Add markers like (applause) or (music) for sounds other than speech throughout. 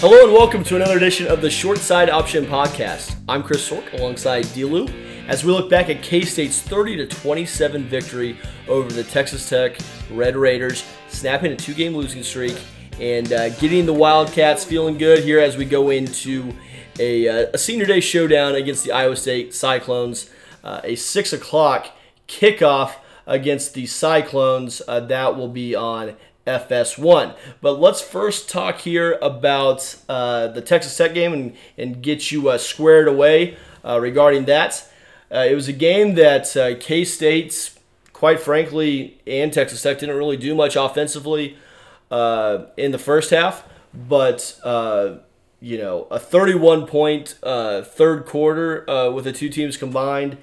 Hello and welcome to another edition of the Short Side Option Podcast. I'm Chris Sork alongside DLew as we look back at K State's 30 to 27 victory over the Texas Tech Red Raiders, snapping a two game losing streak and uh, getting the Wildcats feeling good here as we go into a, uh, a senior day showdown against the Iowa State Cyclones, uh, a 6 o'clock kickoff against the Cyclones. Uh, that will be on FS1. But let's first talk here about uh, the Texas Tech game and, and get you uh, squared away uh, regarding that. Uh, it was a game that uh, K State, quite frankly, and Texas Tech didn't really do much offensively uh, in the first half, but. you know, a 31 point third quarter with the two teams combined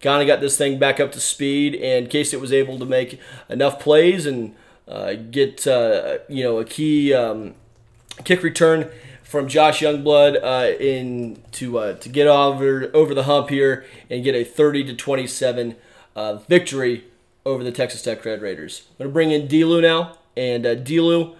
kind of got this thing back up to speed, and K State was able to make enough plays and uh, get uh, you know a key um, kick return from Josh Youngblood uh, in to uh, to get over over the hump here and get a 30 to 27 uh, victory over the Texas Tech Red Raiders. I'm gonna bring in DLew now, and uh, DLew,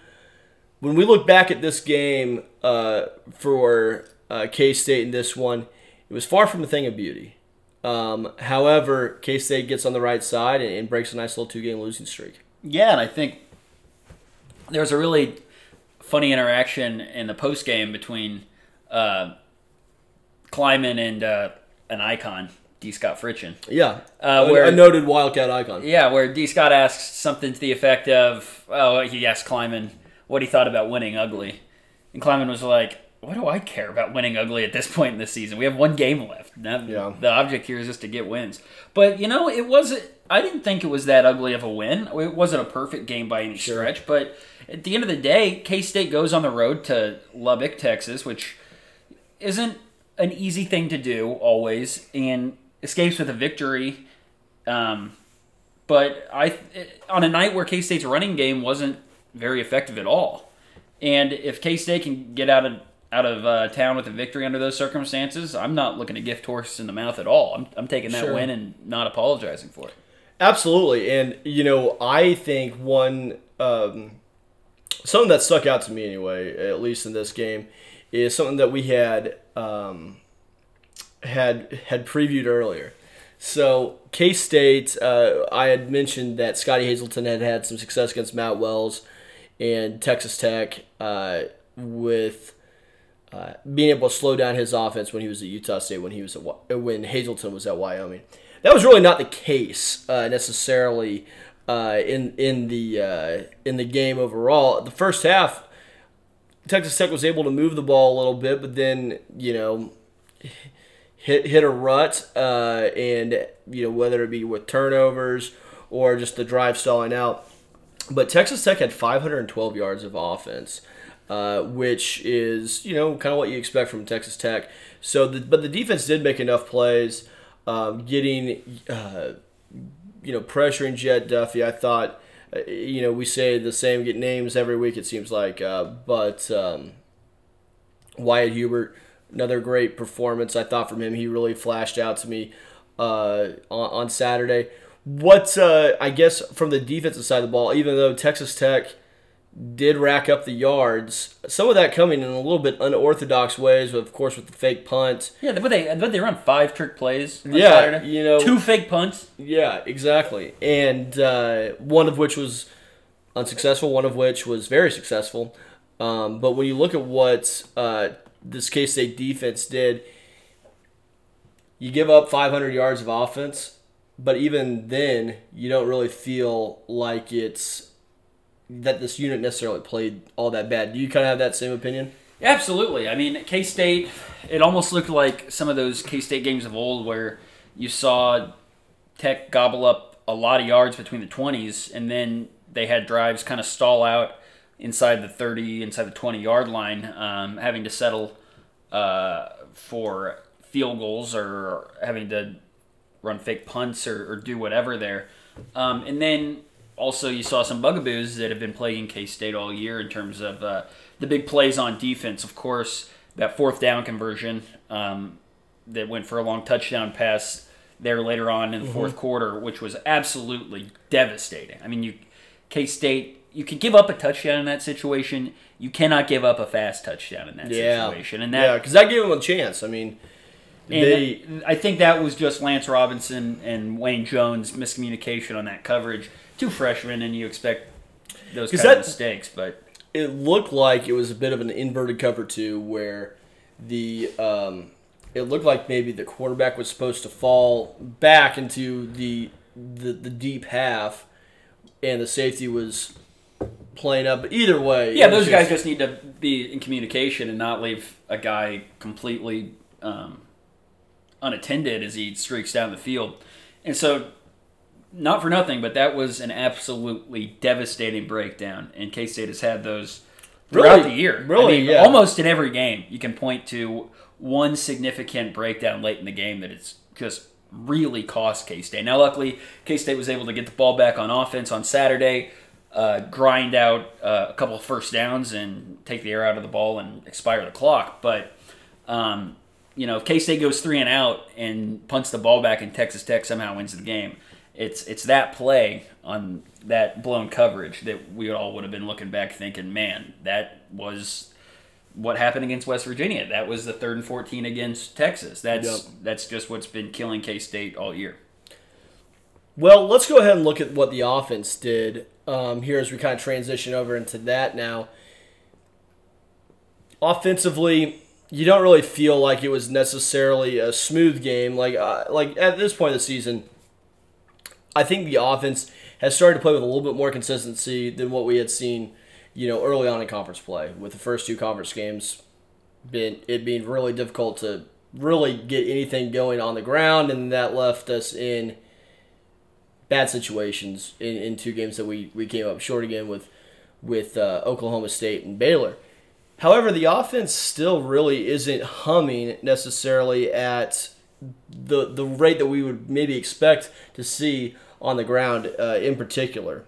when we look back at this game for K State in this one, it was far from a thing of beauty. Um, however, K State gets on the right side and, and breaks a nice little two game losing streak. Yeah, and I think there was a really funny interaction in the post game between uh, Klieman and uh, an icon, D. Scott Fritchen. Yeah, uh, where, a noted Wildcat icon. Yeah, where D. Scott asks something to the effect of, "Oh, he asked Klieman what he thought about winning ugly," and Klieman was like, "What do I care about winning ugly at this point in the season? We have one game left. Now, yeah. The object here is just to get wins." But you know, it wasn't. I didn't think it was that ugly of a win. It wasn't a perfect game by any sure. stretch, but at the end of the day, K State goes on the road to Lubbock, Texas, which isn't an easy thing to do always, and escapes with a victory. Um, but I, on a night where K State's running game wasn't very effective at all, and if K State can get out of out of uh, town with a victory under those circumstances, I'm not looking to gift horse in the mouth at all. I'm, I'm taking that sure. win and not apologizing for it. Absolutely, and you know I think one um, something that stuck out to me anyway, at least in this game, is something that we had um, had had previewed earlier. So K State, uh, I had mentioned that Scottie Hazelton had had some success against Matt Wells and Texas Tech uh, with uh, being able to slow down his offense when he was at Utah State when he was at, when Hazelton was at Wyoming. That was really not the case uh, necessarily uh, in in the uh, in the game overall. The first half, Texas Tech was able to move the ball a little bit, but then you know hit hit a rut, uh, and you know whether it be with turnovers or just the drive stalling out. But Texas Tech had 512 yards of offense, uh, which is you know kind of what you expect from Texas Tech. So, the, but the defense did make enough plays, um, getting uh, you know, pressuring Jett Duffey. I thought, uh, you know, we say the same get names every week, it seems like, uh, but um, Wyatt Hubert, another great performance, I thought, from him. He really flashed out to me uh, on, on, Saturday. What, uh, I guess, from the defensive side of the ball, even though Texas Tech did rack up the yards. Some of that coming in a little bit unorthodox ways, of course, with the fake punt. Yeah, but they but they run five trick plays. yeah, Saturday. you know, two fake punts. Yeah, exactly, and uh, one of which was unsuccessful, one of which was very successful. Um, but when you look at what uh, this K State defense did, you give up 500 yards of offense, but even then, you don't really feel like it's that this unit necessarily played all that bad. Do you kind of have that same opinion? Absolutely. I mean, K State, it almost looked like some of those K State games of old where you saw Tech gobble up a lot of yards between the 20s, and then they had drives kind of stall out inside the 30, inside the 20 yard line, um, having to settle uh, for field goals or having to run fake punts or, or do whatever there. Um, and then also you saw some bugaboos that have been plaguing K State all year in terms of uh, the big plays on defense. Of course, that fourth down conversion um, that went for a long touchdown pass there later on in the mm-hmm. fourth quarter, which was absolutely devastating. I mean, you K State you can give up a touchdown in that situation. You cannot give up a fast touchdown in that Yeah. situation, and yeah, that because that gave them a chance. I mean, they I think that was just Lance Robinson and Wayne Jones miscommunication on that coverage. Two freshmen, and you expect those kind of mistakes, but it looked like it was a bit of an inverted cover two where the um, it looked like maybe the quarterback was supposed to fall back into the the, the deep half and the safety was playing up but either way yeah, those guys just need to be in communication and not leave a guy completely um, unattended as he streaks down the field. And so, not for nothing, but that was an absolutely devastating breakdown. And K State has had those throughout Really- the year. really, I mean, yeah. almost in every game, you can point to one significant breakdown late in the game that it's just really cost K State. Now, luckily, K State was able to get the ball back on offense on Saturday, uh, grind out uh, a couple of first downs, and take the air out of the ball and expire the clock. But um, you know, if K State goes three and out and punts the ball back, and Texas Tech somehow wins the game, it's it's that play on that blown coverage that we all would have been looking back thinking, man, that was what happened against West Virginia. That was the third and fourteen against Texas. That's Yep. that's just what's been killing K State all year. Well, let's go ahead and look at what the offense did um, here as we kind of transition over into that now. Offensively, you don't really feel like it was necessarily a smooth game. Like uh, like at this point of the season, I think the offense has started to play with a little bit more consistency than what we had seen, you know, early on in conference play. With the first two conference games, been it being really difficult to really get anything going on the ground, and that left us in bad situations in, in two games that we, we came up short again with with uh, Oklahoma State and Baylor. However, the offense still really isn't humming necessarily at the the rate that we would maybe expect to see on the ground uh, in particular.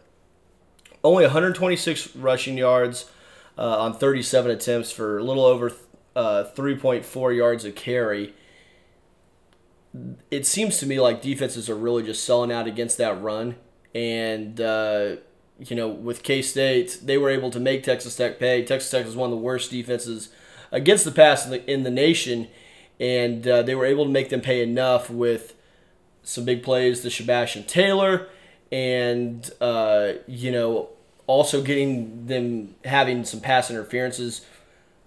Only 126 rushing yards uh, on 37 attempts for a little over uh, 3.4 yards a carry it seems to me like defenses are really just selling out against that run. And, uh, you know, with K State, they were able to make Texas Tech pay. Texas Tech is one of the worst defenses against the pass in the, in the nation. And uh, they were able to make them pay enough with some big plays to Chabastin Taylor and, uh, you know, also getting them having some pass interferences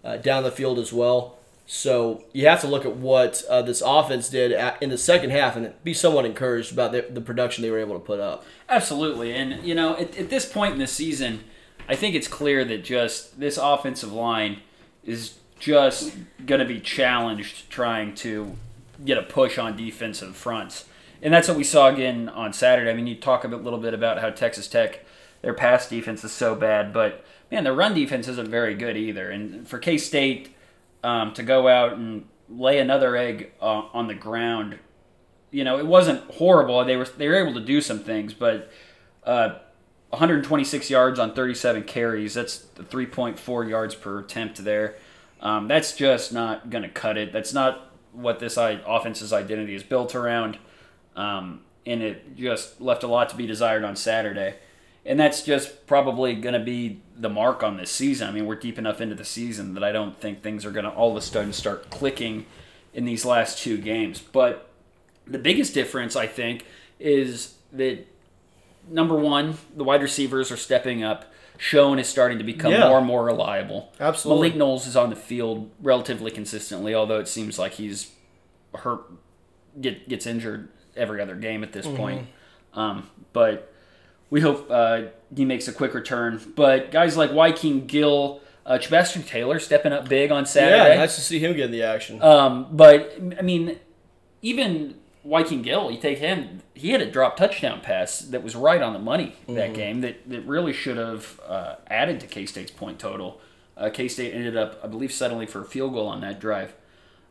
uh, down the field as well. So you have to look at what uh, this offense did in the second half and be somewhat encouraged about the, the production they were able to put up. Absolutely, and you know, at, at this point in the season, I think it's clear that just this offensive line is just going to be challenged trying to get a push on defensive fronts, and that's what we saw again on Saturday. I mean, you talk a bit, little bit about how Texas Tech, their pass defense is so bad, but man, their run defense isn't very good either. And for K State um, to go out and lay another egg uh, on the ground you know, it wasn't horrible. They were they were able to do some things, but uh, 126 yards on 37 carries. That's 3.4 yards per attempt there. Um, that's just not going to cut it. That's not what this offense's identity is built around, um, and it just left a lot to be desired on Saturday. And that's just probably going to be the mark on this season. I mean, we're deep enough into the season that I don't think things are going to all of a sudden start clicking in these last two games. But the biggest difference, I think, is that number one, the wide receivers are stepping up. Schoen is starting to become Yeah. more and more reliable. Absolutely. Malik Knowles is on the field relatively consistently, although it seems like he's hurt, get, gets injured every other game at this point. Um, but we hope uh, he makes a quick return. But guys like Wykeen Gill, uh, Chabastin Taylor stepping up big on Saturday. Yeah, nice to see him get in the action. Um, but I mean, even Wykeen Gill, you take him, he had a drop touchdown pass that was right on the money that game that, that really should have uh, added to K State's point total. Uh, K State ended up, I believe, settling for a field goal on that drive.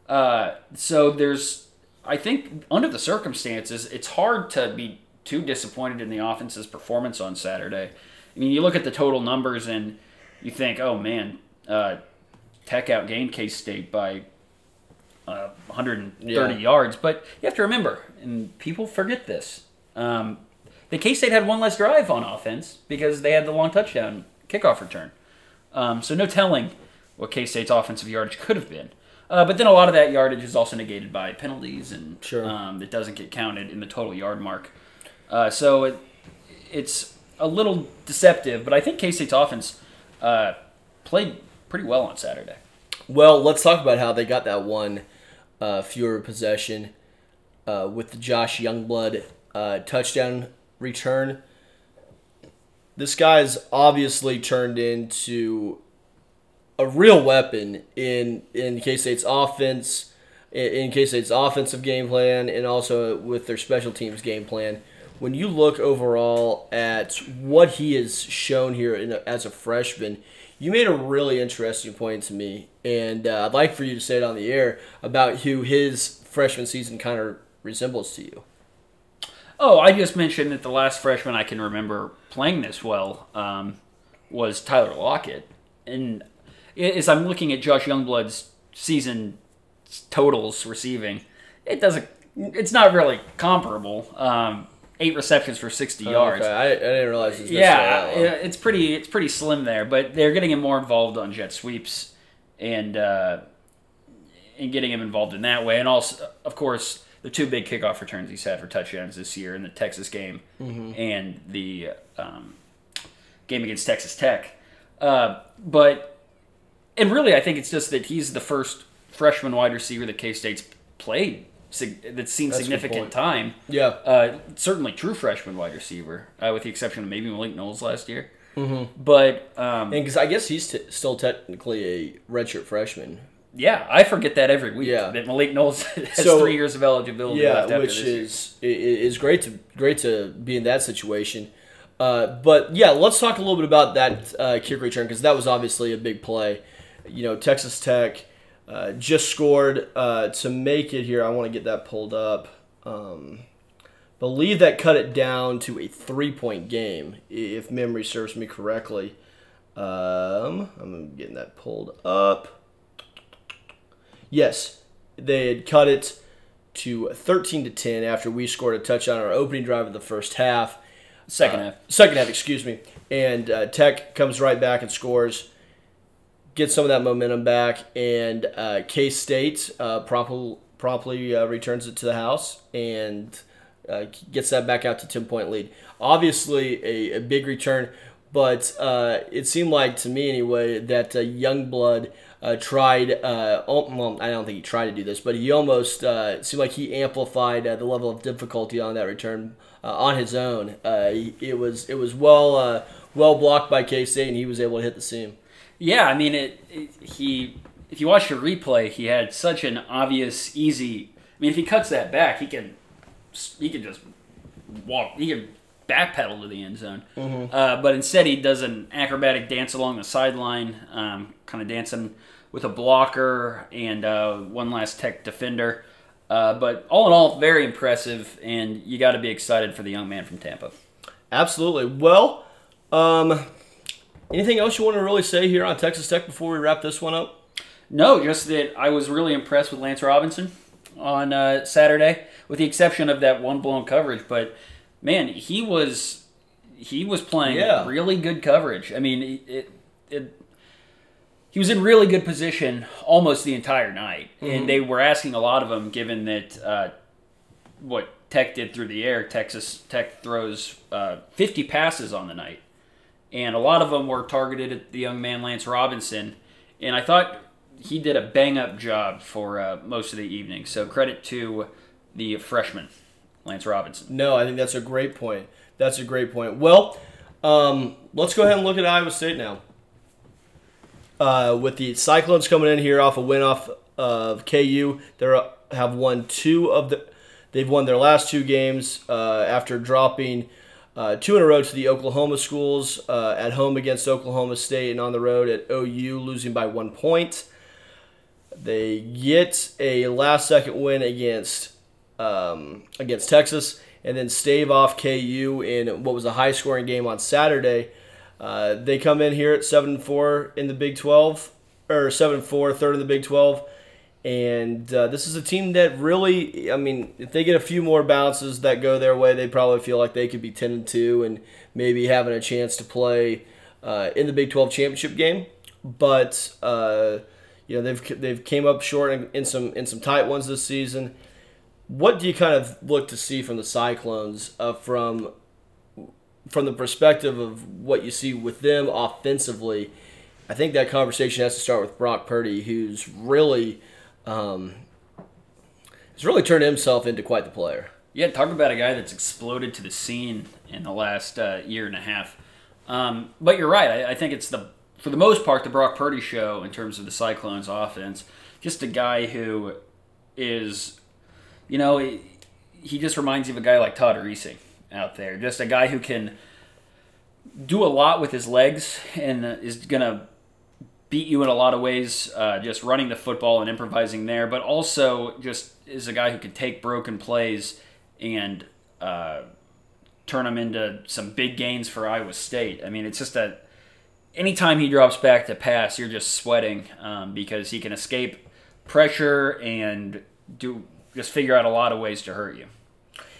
Uh, so there's, I think, under the circumstances, it's hard to be too disappointed in the offense's performance on Saturday. I mean, you look at the total numbers and you think, oh man, uh, Tech outgained K State by uh, 130 Yeah. yards. But you have to remember, and people forget this, um, the K State had one less drive on offense because they had the long touchdown kickoff return. Um, so no telling what K State's offensive yardage could have been. Uh, but then a lot of that yardage is also negated by penalties, and Sure. um, it doesn't get counted in the total yard mark. Uh, so it, it's a little deceptive, but I think K State's offense uh, played pretty well on Saturday. Well, let's talk about how they got that one uh, fewer possession uh, with the Josh Youngblood uh, touchdown return. This guy's obviously turned into a real weapon in in K State's offense, in, K State's offensive game plan, and also with their special teams game plan. When you look overall at what he has shown here in as a freshman, you made a really interesting point to me, and uh, I'd like for you to say it on the air about who his freshman season kind of resembles to you. Oh, I just mentioned that the last freshman I can remember playing this well um, was Tyler Lockett, and as I'm looking at Josh Youngblood's season totals receiving, it doesn't. It's not really comparable. Um, eight receptions for 60 yards. Okay, I, I didn't realize. It was Yeah, it's pretty. It's pretty slim there, but they're getting him more involved on jet sweeps and uh, and getting him involved in that way, and also, of course, the two big kickoff returns he's had for touchdowns this year in the Texas game and the um, game against Texas Tech. Uh, but and really, I think it's just that he's the first freshman wide receiver that K State's played that's seen That's significant time. Yeah. Uh, certainly true freshman wide receiver, uh, with the exception of maybe Malik Knowles last year. Mm-hmm. But um, And because I guess he's t- still technically a redshirt freshman. yeah, I forget that every week. Yeah. That Malik Knowles (laughs) has So- three years of eligibility Yeah, left after which year. is i- is great to great to be in that situation. Uh, but yeah, let's talk a little bit about that uh, kick return because that was obviously a big play. You know, Texas Tech uh, just scored uh, to make it here. I want to get that pulled up. Um, believe that cut it down to a three point game, if memory serves me correctly. Um, I'm getting that pulled up. Yes, they had cut it to 13 to 10 after we scored a touchdown on our opening drive of the first half. Second Uh, half. Second half, excuse me. And uh, Tech comes right back and scores, gets some of that momentum back, and uh, K State uh, promptly, promptly uh, returns it to the house and uh, gets that back out to 10 point lead. Obviously, a, a big return, but uh, it seemed like to me anyway that uh, Youngblood uh, tried. Well, I don't think he tried to do this, but he almost seemed like he amplified the level of difficulty on that return on his own. He- it was it was well well blocked by K State, and he was able to hit the seam. Yeah, I mean, it, it. He, if you watch the replay, he had such an obvious, easy. I mean, if he cuts that back, he can, he can just walk. He can backpedal to the end zone. Uh, but instead, he does an acrobatic dance along the sideline, um, kind of dancing with a blocker and uh, one last tech defender. Uh, but all in all, very impressive, and you got to be excited for the young man from Tampa. Absolutely. Well, um, anything else you want to really say here on Texas Tech before we wrap this one up? No, just that I was really impressed with Lance Robinson on uh, Saturday, with the exception of that one blown coverage. But man, he was he was playing Yeah. really good coverage. I mean, it, it he was in really good position almost the entire night, and they were asking a lot of him, given that uh, what Tech did through the air. Texas Tech throws uh, 50 passes on the night, and a lot of them were targeted at the young man Lance Robinson. And I thought he did a bang up job for uh, most of the evening. So credit to the freshman Lance Robinson. No, I think that's a great point. That's a great point. Well, um, let's go ahead and look at Iowa State now. Uh, with the Cyclones coming in here off a win off of KU, they have won two of the. They've won their last two games uh, after dropping uh, two in a row to the Oklahoma schools uh, at home against Oklahoma State and on the road at OU, losing by one point. They get a last second win against um, against Texas, and then stave off KU in what was a high scoring game on Saturday. Uh, they come in here at seven four in the Big Twelve, or seven four, third in the Big Twelve, And uh, this is a team that really, I mean, if they get a few more bounces that go their way, they probably feel like they could be 10 and 2 and maybe having a chance to play uh, in the Big 12 championship game. But uh, you know they've they've came up short in, in, some in some tight ones this season. What do you kind of look to see from the Cyclones uh, from from the perspective of what you see with them offensively? I think that conversation has to start with Brock Purdy, who's really um, has really turned himself into quite the player. Yeah, talk about a guy that's exploded to the scene in the last uh, year and a half. Um, but you're right. I, I, think it's the for the most part the Brock Purdy show in terms of the Cyclones offense. Just a guy who is, you know, he, he just reminds you of a guy like Todd Reesing out there. Just a guy who can do a lot with his legs and is gonna beat you in a lot of ways, uh, just running the football and improvising there, but also just is a guy who can take broken plays and uh, turn them into some big gains for Iowa State. I mean, it's just that anytime he drops back to pass, you're just sweating um, because he can escape pressure and do just figure out a lot of ways to hurt you.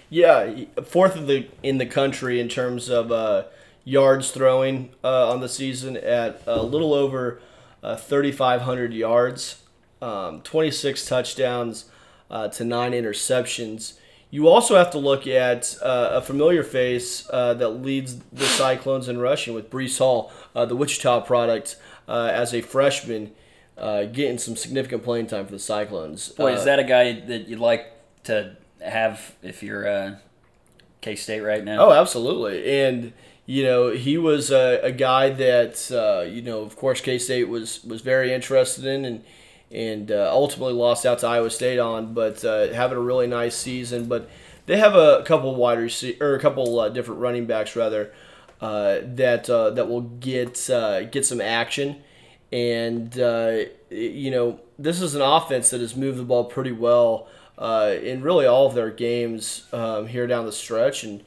Yeah, fourth of the in the country in terms of uh, yards throwing uh, on the season at a little over uh, 3,500 yards, um, 26 touchdowns uh, to nine interceptions. You also have to look at uh, a familiar face uh, that leads the Cyclones in rushing with Breece Hall, uh, the Wichita product, uh, as a freshman, getting some significant playing time for the Cyclones. Boy, is that a guy that you'd like to have if you're K State right now? Oh, absolutely. And you know, he was a, a guy that uh, you know, of course, K State was was very interested in, and and uh, ultimately lost out to Iowa State on, but uh, having a really nice season. But they have a couple wide rece- or a couple uh, different running backs rather uh, that uh, that will get get some action, and you know, this is an offense that has moved the ball pretty well in really all of their games um, here down the stretch, and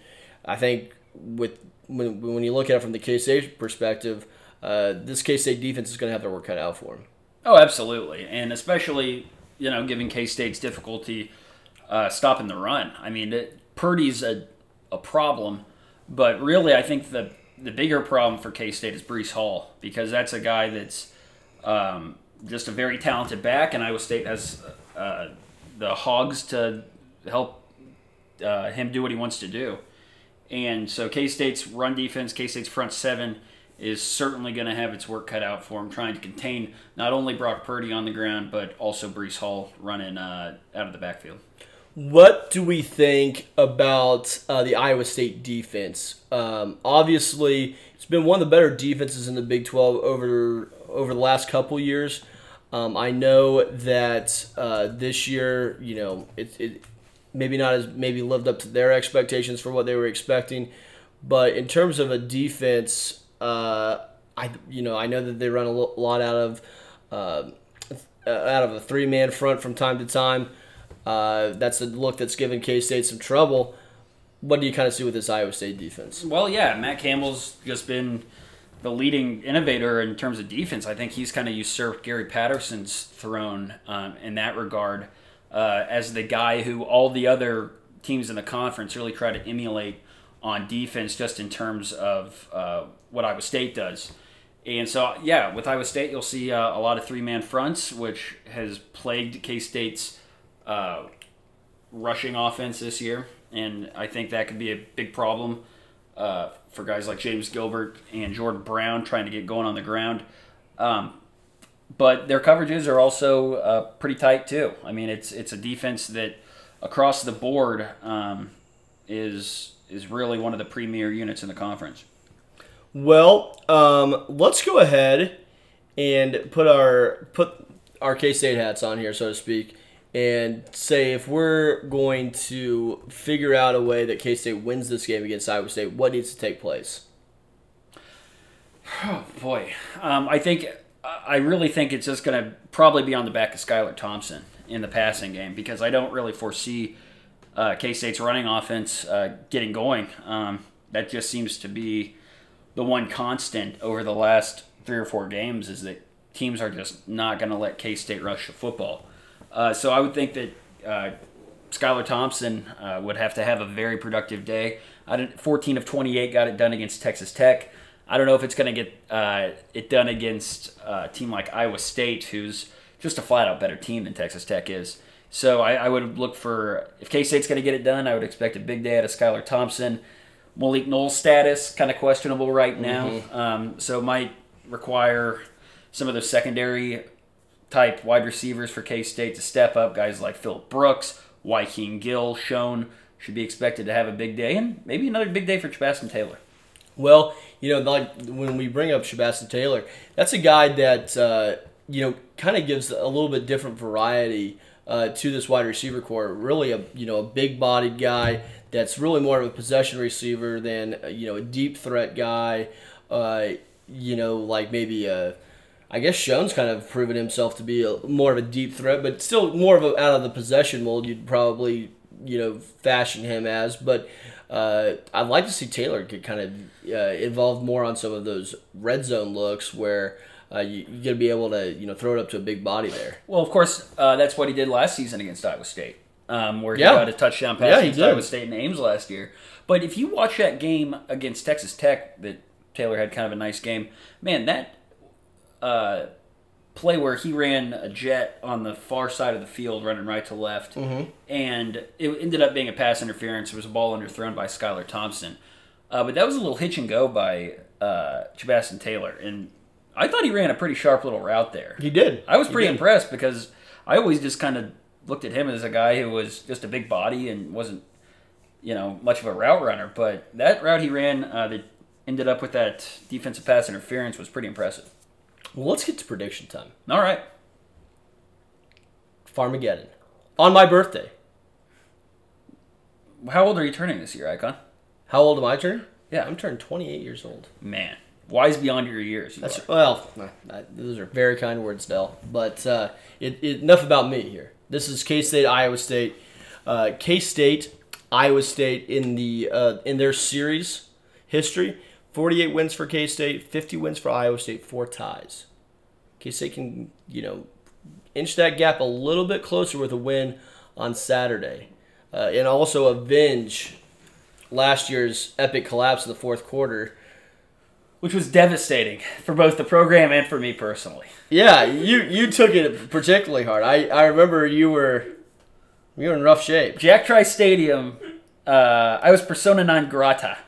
I think with when, when you look at it from the K State perspective, uh, this K State defense is going to have their work cut out for them. Oh, absolutely, and especially you know, given K State's difficulty uh, stopping the run. I mean, it, Purdy's a a problem, but really, I think the the bigger problem for K State is Breece Hall because that's a guy that's um, just a very talented back, and Iowa State has uh, the hogs to help uh, him do what he wants to do. And so K State's run defense, K State's front seven is certainly going to have its work cut out for him, trying to contain not only Brock Purdy on the ground, but also Breece Hall running uh, out of the backfield. What do we think about uh, the Iowa State defense? Um, obviously, it's been one of the better defenses in the Big 12 over over the last couple years. Um, I know that uh, this year, you know, it, it maybe not as maybe lived up to their expectations for what they were expecting. But in terms of a defense, uh, I you know I know that they run a lot out of uh, out of a three man front from time to time. Uh, that's a look that's given K State some trouble. What do you kind of see with this Iowa State defense? Well, yeah, Matt Campbell's just been the leading innovator in terms of defense. I think he's kind of usurped Gary Patterson's throne um, in that regard uh, as the guy who all the other teams in the conference really try to emulate on defense, just in terms of uh, what Iowa State does. And so, yeah, with Iowa State, you'll see uh, a lot of three man fronts, which has plagued K State's uh, rushing offense this year. And I think that could be a big problem uh, for guys like James Gilbert and Jordon Brown trying to get going on the ground. Um, but their coverages are also uh, pretty tight too. I mean, it's it's a defense that across the board um, is is really one of the premier units in the conference. Well, um, let's go ahead and put our put our K State hats on here, so to speak, and say if we're going to figure out a way that K State wins this game against Iowa State, what needs to take place? (sighs) Oh boy, um, I think I really think it's just going to probably be on the back of Skylar Thompson in the passing game because I don't really foresee uh, K State's running offense uh, getting going. Um, that just seems to be the one constant over the last three or four games is that teams are just not going to let K State rush the football. Uh, so I would think that uh, Skylar Thompson uh, would have to have a very productive day. I didn't, 14 of 28 got it done against Texas Tech. I don't know if it's going to get uh, it done against a team like Iowa State, who's just a flat out better team than Texas Tech is. So I, I would look for if K State's going to get it done, I would expect a big day out of Skylar Thompson. Malik Knowles' status kind of questionable right now, um, so it might require some of the secondary type wide receivers for K State to step up. Guys like Phillip Brooks, Wykeen Gill, Schoen should be expected to have a big day, and maybe another big day for Chabastin Taylor. Well, you know, like when we bring up Chabastin Taylor, that's a guy that uh, you know kind of gives a little bit different variety uh, to this wide receiver corps. Really, a you know a big-bodied guy that's really more of a possession receiver than uh, you know a deep threat guy. Uh, you know, like maybe a. I guess Schoen's kind of proven himself to be a, more of a deep threat, but still more of a out of the possession mold. You'd probably you know fashion him as, but uh, I'd like to see Taylor get kind of uh, involved more on some of those red zone looks where uh, you, you're gonna be able to you know throw it up to a big body there. Well, of course, uh, that's what he did last season against Iowa State, um, where he Yeah. got a touchdown pass Yeah, against. Iowa State and Ames last year. But if you watch that game against Texas Tech, that Taylor had kind of a nice game. Man, that uh, play where he ran a jet on the far side of the field, running right to left, Mm-hmm. and it ended up being a pass interference. It was a ball underthrown by Skylar Thompson, uh, but that was a little hitch and go by uh, Chabastin Taylor, and I thought he ran a pretty sharp little route there. He did. I was pretty impressed because I always just kind of looked at him as a guy who was just a big body and wasn't, you know, much of a route runner. But that route he ran uh, that ended up with that defensive pass interference was pretty impressive. Well, let's get to prediction time. All right. Farmageddon on my birthday. How old are you turning this year, Icon? How old am I turning? Yeah. I'm turning 28 years old. Man, wise beyond your years. You That's are. well, those are very kind words, Dell. But uh, it, it, enough about me here. This is K State, Iowa State. Uh, K State, Iowa State in the uh, in their series history, 48 wins for K State, 50 wins for Iowa State, four ties. K State can you know inch that gap a little bit closer with a win on Saturday, uh, and also avenge last year's epic collapse in the fourth quarter. Which was devastating for both the program and for me personally. Yeah, you you took it particularly hard. I, I remember you were you were in rough shape. Jack Trice Stadium, uh, I was persona non grata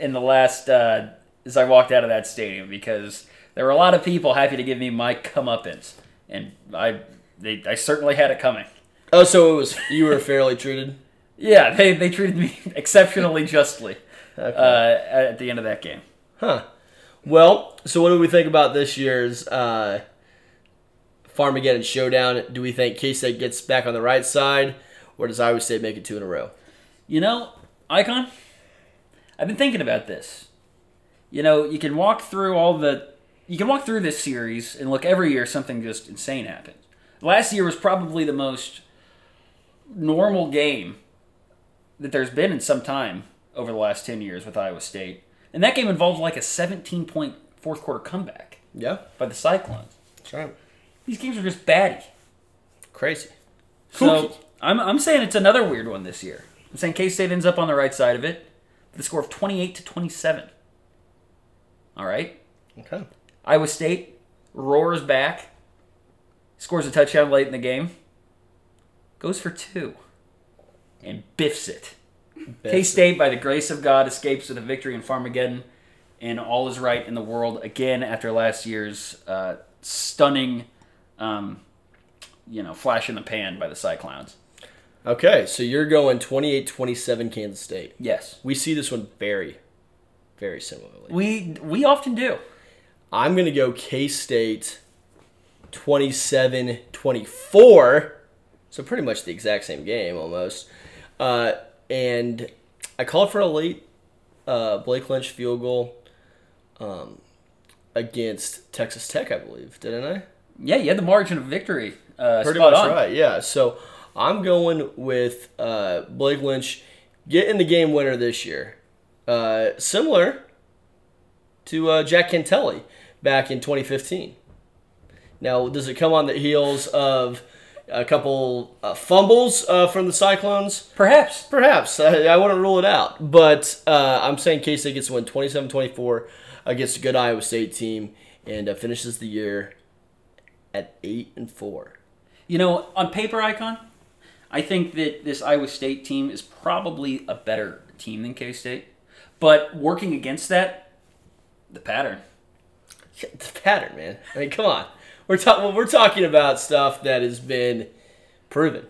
in the last uh, as I walked out of that stadium because there were a lot of people happy to give me my comeuppance, and I they, I certainly had it coming. Oh, so it was you were fairly treated. (laughs) Yeah, they, they treated me (laughs) exceptionally justly Okay. uh, at the end of that game. Huh. Well, so what do we think about this year's uh, Farmageddon showdown? Do we think K State gets back on the right side, or does Iowa State make it two in a row? You know, Icon, I've been thinking about this. You know, you can walk through all the. You can walk through this series and look every year something just insane happens. Last year was probably the most normal game that there's been in some time over the last 10 years with Iowa State. And that game involved like a 17 point fourth quarter comeback Yeah, by the Cyclones. that's right. These games are just batty. Crazy. So Kooky. I'm, I'm saying it's another weird one this year. I'm saying K State ends up on the right side of it a score of 28 to 27. All right. Okay. Iowa State roars back, scores a touchdown late in the game, goes for two, and biffs it. K State, by the grace of God, escapes with a victory in Farmageddon, and all is right in the world again after last year's uh, stunning, um, you know, flash in the pan by the Cyclones. Okay, so you're going 28-27 Kansas State. Yes, We see this one very, very similarly. we we often do. I'm going to go K State 27 24. So, pretty much the exact same game almost. Uh, and I called for a late uh, Blake Lynch field goal um, against Texas Tech, I believe. Didn't I? Yeah, you had the margin of victory. Uh, Pretty spot much on. right, yeah. So, I'm going with uh, Blake Lynch getting the game winner this year. Uh, similar to uh, Jack Cantele back in 2015. Now, does it come on the heels of a couple uh, fumbles uh, from the Cyclones. Perhaps. Perhaps. I, I wouldn't rule it out. But uh, I'm saying K State gets to win 27 24 against a good Iowa State team and uh, finishes the year at 8 and 4. You know, on paper, Icon, I think that this Iowa State team is probably a better team than K State. But working against that, the pattern. The pattern, man. I mean, come on. We're, ta- well, we're talking about stuff that has been proven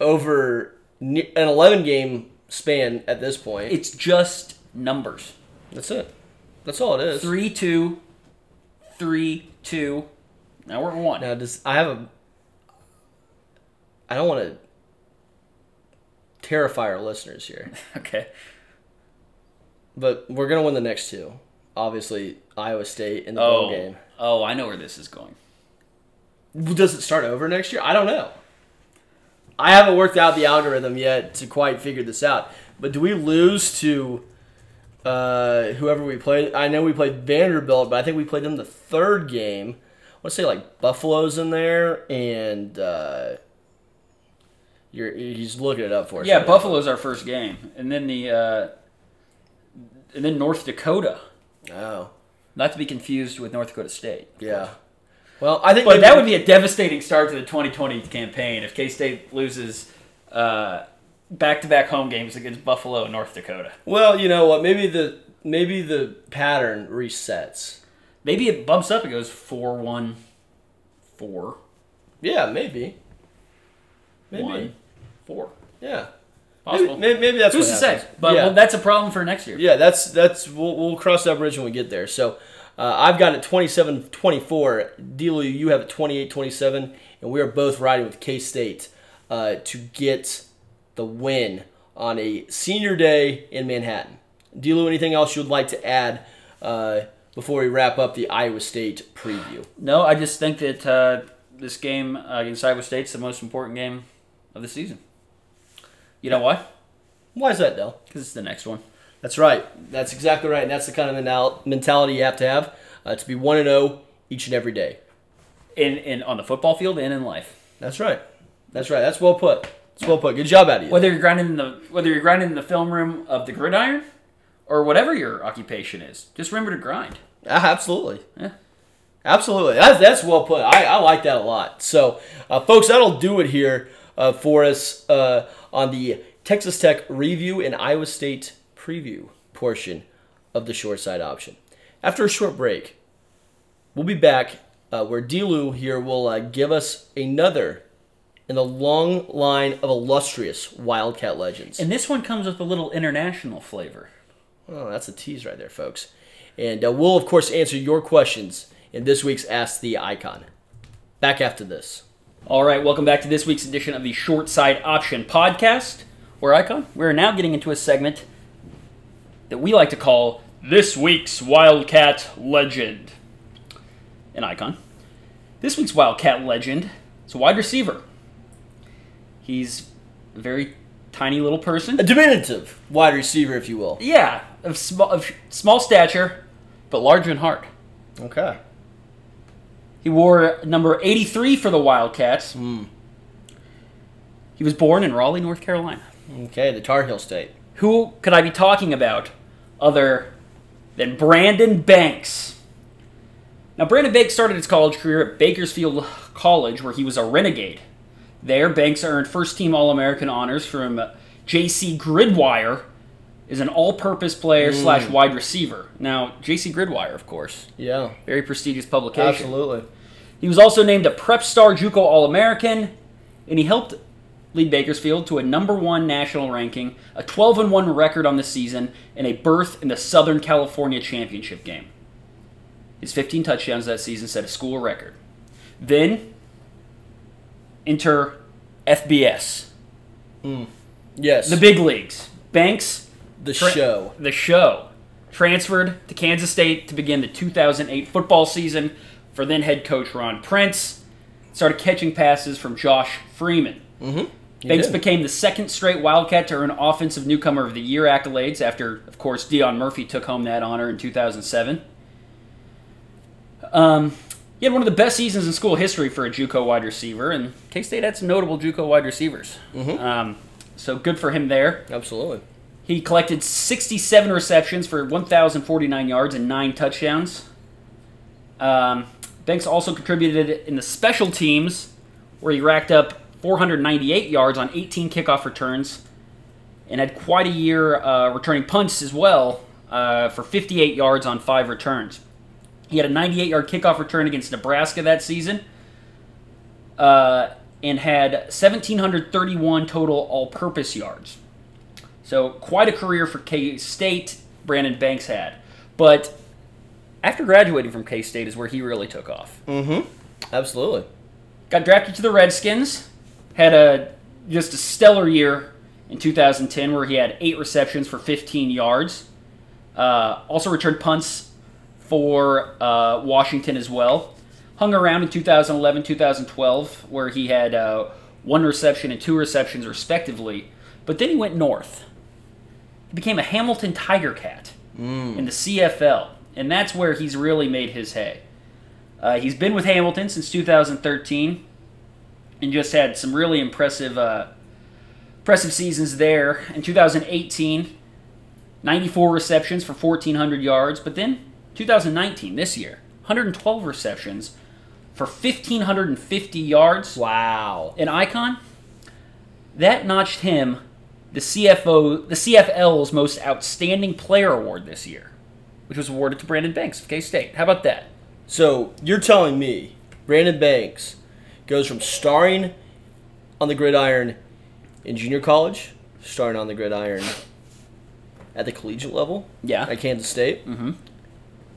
over an 11 game span at this point. It's just numbers. That's it. That's all it is. 3 2, 3 2. Now we're at 1. Now, does I have a? I don't want to terrify our listeners here, (laughs) Okay. but we're gonna win the next two. Obviously, Iowa State in the bowl Oh, game. oh, I know where this is going. Does it start over next year? I don't know. I haven't worked out the algorithm yet to quite figure this out. But do we lose to uh, whoever we played? I know we played Vanderbilt, but I think we played them the third game. I want to say like Buffalo's in there, and uh, you're he's looking it up for us. Yeah, right now. Buffalo's our first game, and then the uh, and then North Dakota, Oh, not to be confused with North Dakota State. yeah. Well, I think But that would be a devastating start to the 2020 campaign if K State loses uh, back-to-back home games against Buffalo and North Dakota. Well, you know what? Maybe the maybe the pattern resets. Maybe it bumps up. It goes four-one, four, Yeah, maybe. Maybe. one, four. Yeah. Possible. Maybe, maybe, that's Who's what to say? But yeah. well, that's a problem for next year. yeah, that's that's we'll, we'll cross that bridge when we get there. So uh, I've got it 27-24. DLew, you have it 28-27, and we are both riding with K State uh, to get the win on a senior day in Manhattan. DLew, anything else you would like to add uh, before we wrap up the Iowa State preview? No, I just think that uh, this game against Iowa State's the most important game of the season. You know why? Why is that, Dell? Because it's the next one. That's right. That's exactly right. And that's the kind of mentality you have to have uh, to be 1 0 each and every day. In, in on the football field and in life. That's right. That's right. That's well put. That's well put. Good job out of you. Whether you're grinding in the whether you're grinding in the film room of the gridiron, or whatever your occupation is, just remember to grind. Ah, absolutely. Yeah. Absolutely. That's, that's well put. I, I like that a lot. So, uh, folks, that'll do it here uh, for us uh, on the Texas Tech review and Iowa State preview portion of the short side option. After a short break, we'll be back uh, where DLew here will uh, give us another in the long line of illustrious Wildcat legends. And this one comes with a little international flavor. Oh, that's a tease right there, folks. And uh, we'll, of course, answer your questions in this week's Ask the Icon. Back after this. All right, welcome back to this week's edition of the Short Side Option podcast. Where Icon, we're now getting into a segment that we like to call This Week's Wildcat Legend. An icon. This week's Wildcat Legend is a wide receiver. He's a very tiny little person. A diminutive wide receiver, if you will. Yeah, of small, of small stature, but large in heart. Okay. He wore number 83 for the Wildcats. Hmm. He was born in Raleigh, North Carolina. Okay, the Tar Heel State. Who could I be talking about other than Brandon Banks? Now, Brandon Banks started his college career at Bakersfield College, where he was a renegade. There, Banks earned first team All American honors from J.C. Gridwire, is an all purpose player mm. slash wide receiver. Now, J.C. Gridwire, of course, Yeah, very prestigious publication. absolutely. He was also named a Prep Star JUCO All American, and he helped lead Bakersfield to a number one national ranking, a 12 and 1 record on the season, and a berth in the Southern California Championship game. His 15 touchdowns that season set a school record. Then, enter FBS, mm. Yes, the big leagues. Banks, the Tra- show. the show, transferred to Kansas State to begin the 2008 football season for then head coach Ron Prince. Started catching passes from Josh Freeman. He Banks did. became the second straight Wildcat to earn Offensive Newcomer of the Year accolades after, of course, Deon Murphy took home that honor in 2007. Um, He had one of the best seasons in school history for a JUCO wide receiver, and K State had some notable JUCO wide receivers. Um, so good for him there. Absolutely. He collected 67 receptions for 1,049 yards and nine touchdowns. Um, Banks also contributed in the special teams, where he racked up 498 yards on 18 kickoff returns, and had quite a year uh, returning punts as well uh, for 58 yards on five returns. He had a 98 yard kickoff return against Nebraska that season, uh, and had 1,731 total all purpose yards. So quite a career for K State. Brandon Banks had, but after graduating from K State is where he really took off. Mm-hmm. Absolutely. Got drafted to the Redskins. Had a just a stellar year in 2010 where he had eight receptions for 15 yards. Uh, also returned punts for uh, Washington as well. Hung around in 2011, 2012 where he had uh, one reception and two receptions respectively. But then he went north. He became a Hamilton Tiger Cat in the CFL, and that's where he's really made his hay. Uh, he's been with Hamilton since 2013, and just had some really impressive, uh, impressive seasons there. In 2018, 94 receptions for 1,400 yards, but then 2019, this year, 112 receptions for 1,550 yards. Wow. An icon that notched him the CFO, the CFL's most outstanding player award this year, which was awarded to Brandon Banks of K State. How about that? So you're telling me Brandon Banks goes from starring on the gridiron in junior college, starring on the gridiron at the collegiate level Yeah, at Kansas State, Mhm.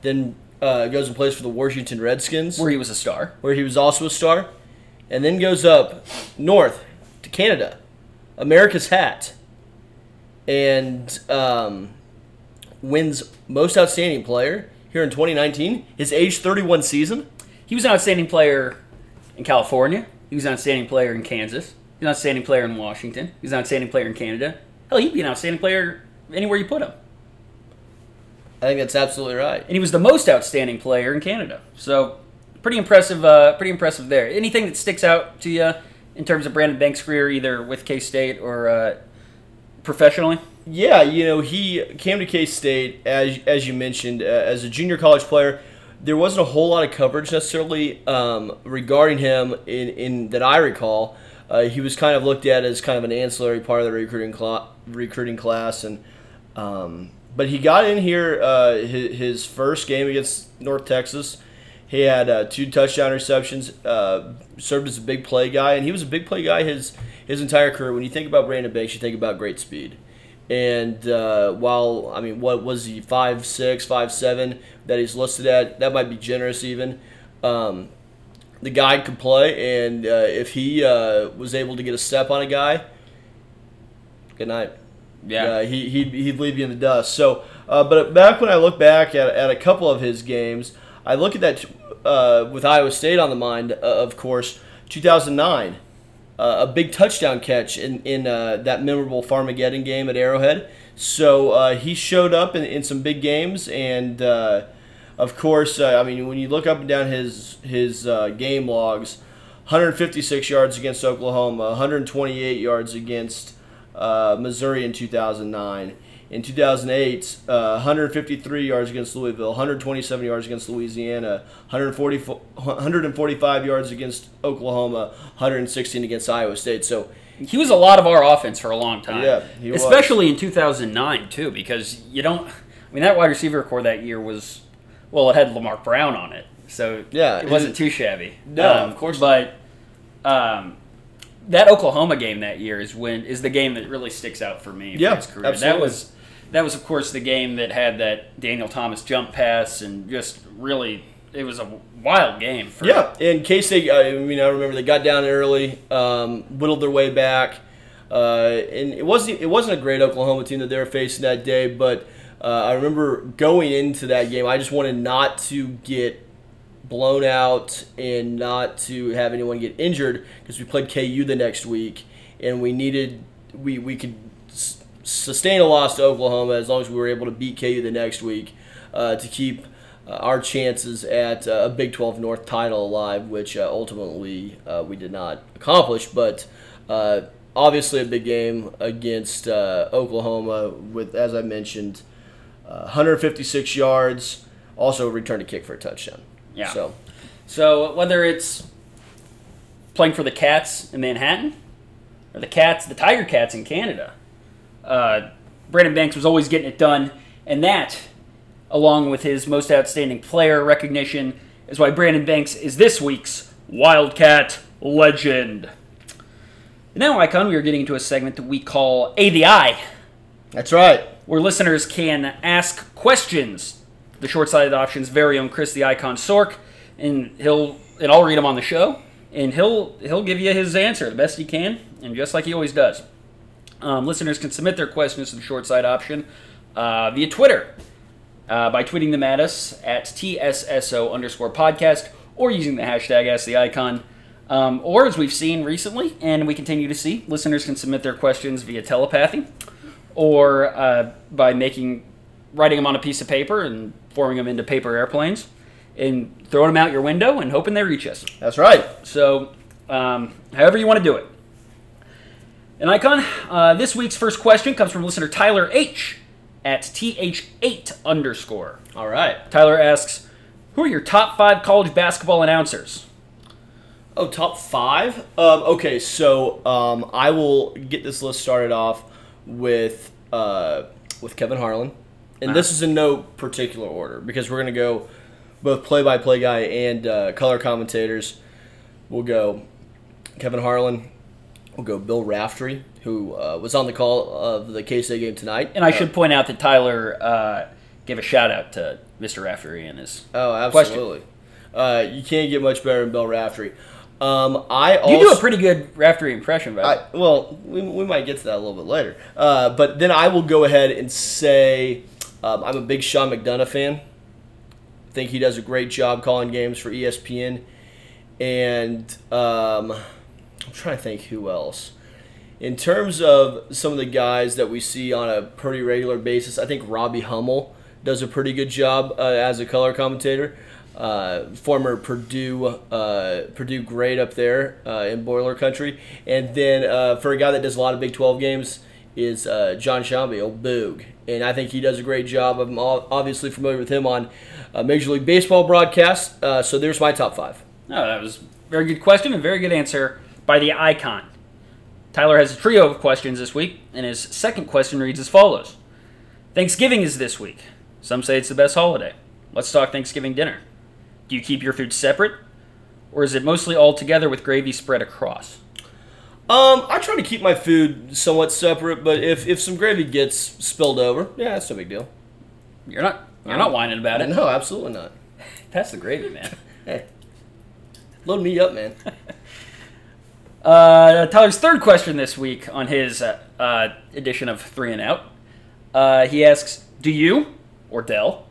then uh, goes and plays for the Washington Redskins, where he was a star. where he was also a star, and then goes up north to Canada, America's hat, and um, wins most outstanding player here in 2019. His age 31 season. He was an outstanding player in California. He was an outstanding player in Kansas. He was an outstanding player in Washington. He was an outstanding player in Canada. Hell, he'd be an outstanding player anywhere you put him. I think that's absolutely right. and he was the most outstanding player in Canada. So pretty impressive. Uh, pretty impressive there. Anything that sticks out to you in terms of Brandon Banks' career, either with K State or uh, professionally? Yeah, you know, he came to K State as as you mentioned uh, as a junior college player. There wasn't a whole lot of coverage necessarily um, regarding him in, in that I recall. Uh, he was kind of looked at as kind of an ancillary part of the recruiting cla- recruiting class, and um, but he got in here uh, his, his first game against North Texas. He had uh, two touchdown receptions, uh, served as a big play guy, and he was a big play guy his his entire career. When you think about Brandon Banks, you think about great speed. And uh, while I mean, what was he five six, five seven that he's listed at? That might be generous even. Um, the guy could play, and uh, if he uh, was able to get a step on a guy, good night. Uh, he he'd, he'd leave you in the dust. So, uh, but back when I look back at, at a couple of his games, I look at that uh, with Iowa State on the mind, uh, of course, 2009, uh, a big touchdown catch in in uh, that memorable Farmageddon game at Arrowhead. So uh, he showed up in, in some big games, and uh, of course, uh, I mean, when you look up and down his his game logs, 156 yards against Oklahoma, 128 yards against Missouri in 2009. In 2008, uh, 153 yards against Louisville, 127 yards against Louisiana, 140, 145 yards against Oklahoma, 116 against Iowa State. So, He was a lot of our offense for a long time. Yeah, he was. especially in 2009 too, because you don't. I mean, that wide receiver corps that year was, well, it had Lamark Brown on it, so Yeah, it wasn't too shabby. No, of course But um, that Oklahoma game that year is when is the game that really sticks out for me. for Yeah, his career. absolutely. That was that was of course the game that had that Daniel Thomas jump pass and just really it was a wild game. For, Yeah, in K State, I mean, I remember they got down early, um, whittled their way back, uh, and it wasn't it wasn't a great Oklahoma team that they were facing that day. But uh, I remember going into that game, I just wanted not to get blown out and not to have anyone get injured because we played KU the next week, and we needed we we could sustain a loss to Oklahoma as long as we were able to beat KU the next week uh, to keep uh, our chances at uh, a Big 12 North title alive, which uh, ultimately uh, we did not accomplish. But uh, obviously, a big game against uh, Oklahoma with, as I mentioned, uh, 156 yards, also returned a kick for a touchdown. Yeah. So, So whether it's playing for the Cats in Manhattan or the Cats, the Tiger Cats in Canada, uh, Brandon Banks was always getting it done, and that, along with his most outstanding player recognition, is why Brandon Banks is this week's Wildcat legend. Now, Icon, we are getting into a segment that we call A the Eye, that's right. where listeners can ask questions. The short side option's very own Chris the Icon Sork, and he'll and I'll read them on the show, and he'll he'll give you his answer the best he can, and just like he always does. Um, listeners can submit their questions to the short side option uh, via Twitter uh, by tweeting them at us at TSSO underscore podcast or using the hashtag Ask the Icon. Um, or as we've seen recently, and we continue to see, listeners can submit their questions via telepathy or uh, by making writing them on a piece of paper and forming them into paper airplanes and throwing them out your window and hoping they reach us. That's right. So, um, however you want to do it. An icon. Uh, this week's first question comes from listener Tyler H at th8 underscore. All right. Tyler asks, "Who are your top five college basketball announcers?" Oh, top five? Um, okay, so um, I will get this list started off with uh, with Kevin Harlan, and this is in no particular order because we're gonna go both play-by-play guy and uh, color commentators. We'll go Kevin Harlan. We'll go Bill Raftery, who uh, was on the call of the K State game tonight. And I should point out that Tyler uh, gave a shout out to Mr. Raftery and his. Oh, absolutely. Uh, you can't get much better than Bill Raftery. Um, I also, You do a pretty good Raftery impression, by the way. I, well, we, we might get to that a little bit later. Uh, but then I will go ahead and say um, I'm a big Sean McDonough fan. I think he does a great job calling games for ESPN. And um, I'm trying to think who else. In terms of some of the guys that we see on a pretty regular basis, I think Robbie Hummel does a pretty good job uh, as a color commentator. Uh, former Purdue uh, Purdue great up there uh, in Boiler Country, and then uh, for a guy that does a lot of Big 12 games is uh, John Sciambi, old Boog, and I think he does a great job. I'm obviously familiar with him on Major League Baseball broadcasts. So there's my top five. No, that was a very good question and very good answer by the icon. Tyler has a trio of questions this week, and his second question reads as follows Thanksgiving is this week. Some say it's the best holiday. Let's talk Thanksgiving dinner. Do you keep your food separate, or is it mostly all together with gravy spread across? Um, I try to keep my food somewhat separate, but if, if some gravy gets spilled over, yeah, that's no big deal. You're not you're not whining about it. No, absolutely not. (laughs) Pass the gravy, man. (laughs) Hey, load me up, man. (laughs) Uh, Tyler's third question this week on his uh, uh, edition of Three and Out. Uh, he asks, "Do you or Dell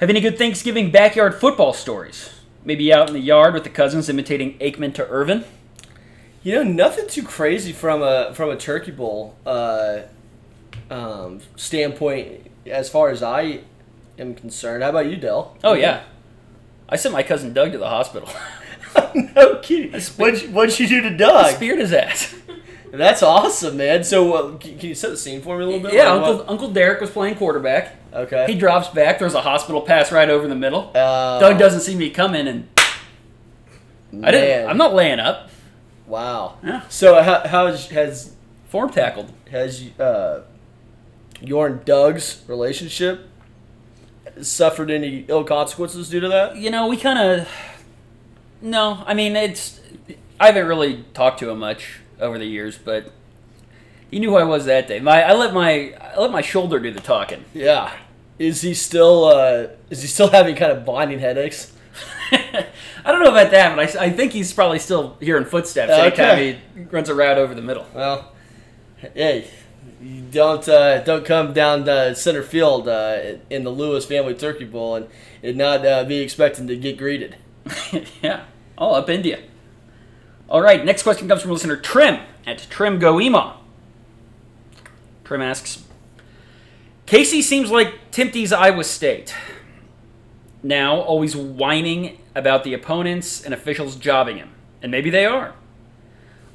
have any good Thanksgiving backyard football stories? Maybe out in the yard with the cousins imitating Aikman to Irvin." You know, nothing too crazy from a from a turkey bowl uh, um, standpoint as far as I am concerned. How about you, Dell? Oh yeah, I sent my cousin Doug to the hospital. (laughs) (laughs) no kidding. What'd you, what'd you do to Doug? Speared his ass. (laughs) That's awesome, man. So, uh, can, you set the scene for me a little bit? yeah, Uncle what- Uncle Derek was playing quarterback. Okay. He drops back, throws a hospital pass right over the middle. Uh, Doug doesn't see me coming, and I didn't. I'm not laying up. Wow. Yeah. So, how, how has has Form tackled. has uh, your and Doug's relationship suffered any ill consequences due to that? You know, we kind of. No, I mean it's. I haven't really talked to him much over the years, but he knew who I was that day. My I let my I let my shoulder do the talking. Yeah. Is he still uh, is he still having kind of bonding headaches? (laughs) I don't know about that, but I, I think he's probably still hearing footsteps anytime Okay. he runs a route over the middle. Well, hey, you don't uh, don't come down the center field uh, in the Lewis Family Turkey Bowl and, and not uh, be expecting to get greeted. (laughs) yeah, all up India. All right, next question comes from listener Trim at Trim Goema. Trim asks, Casey seems like Timpty's Iowa State. now always whining about the opponents and officials jobbing him. And maybe they are.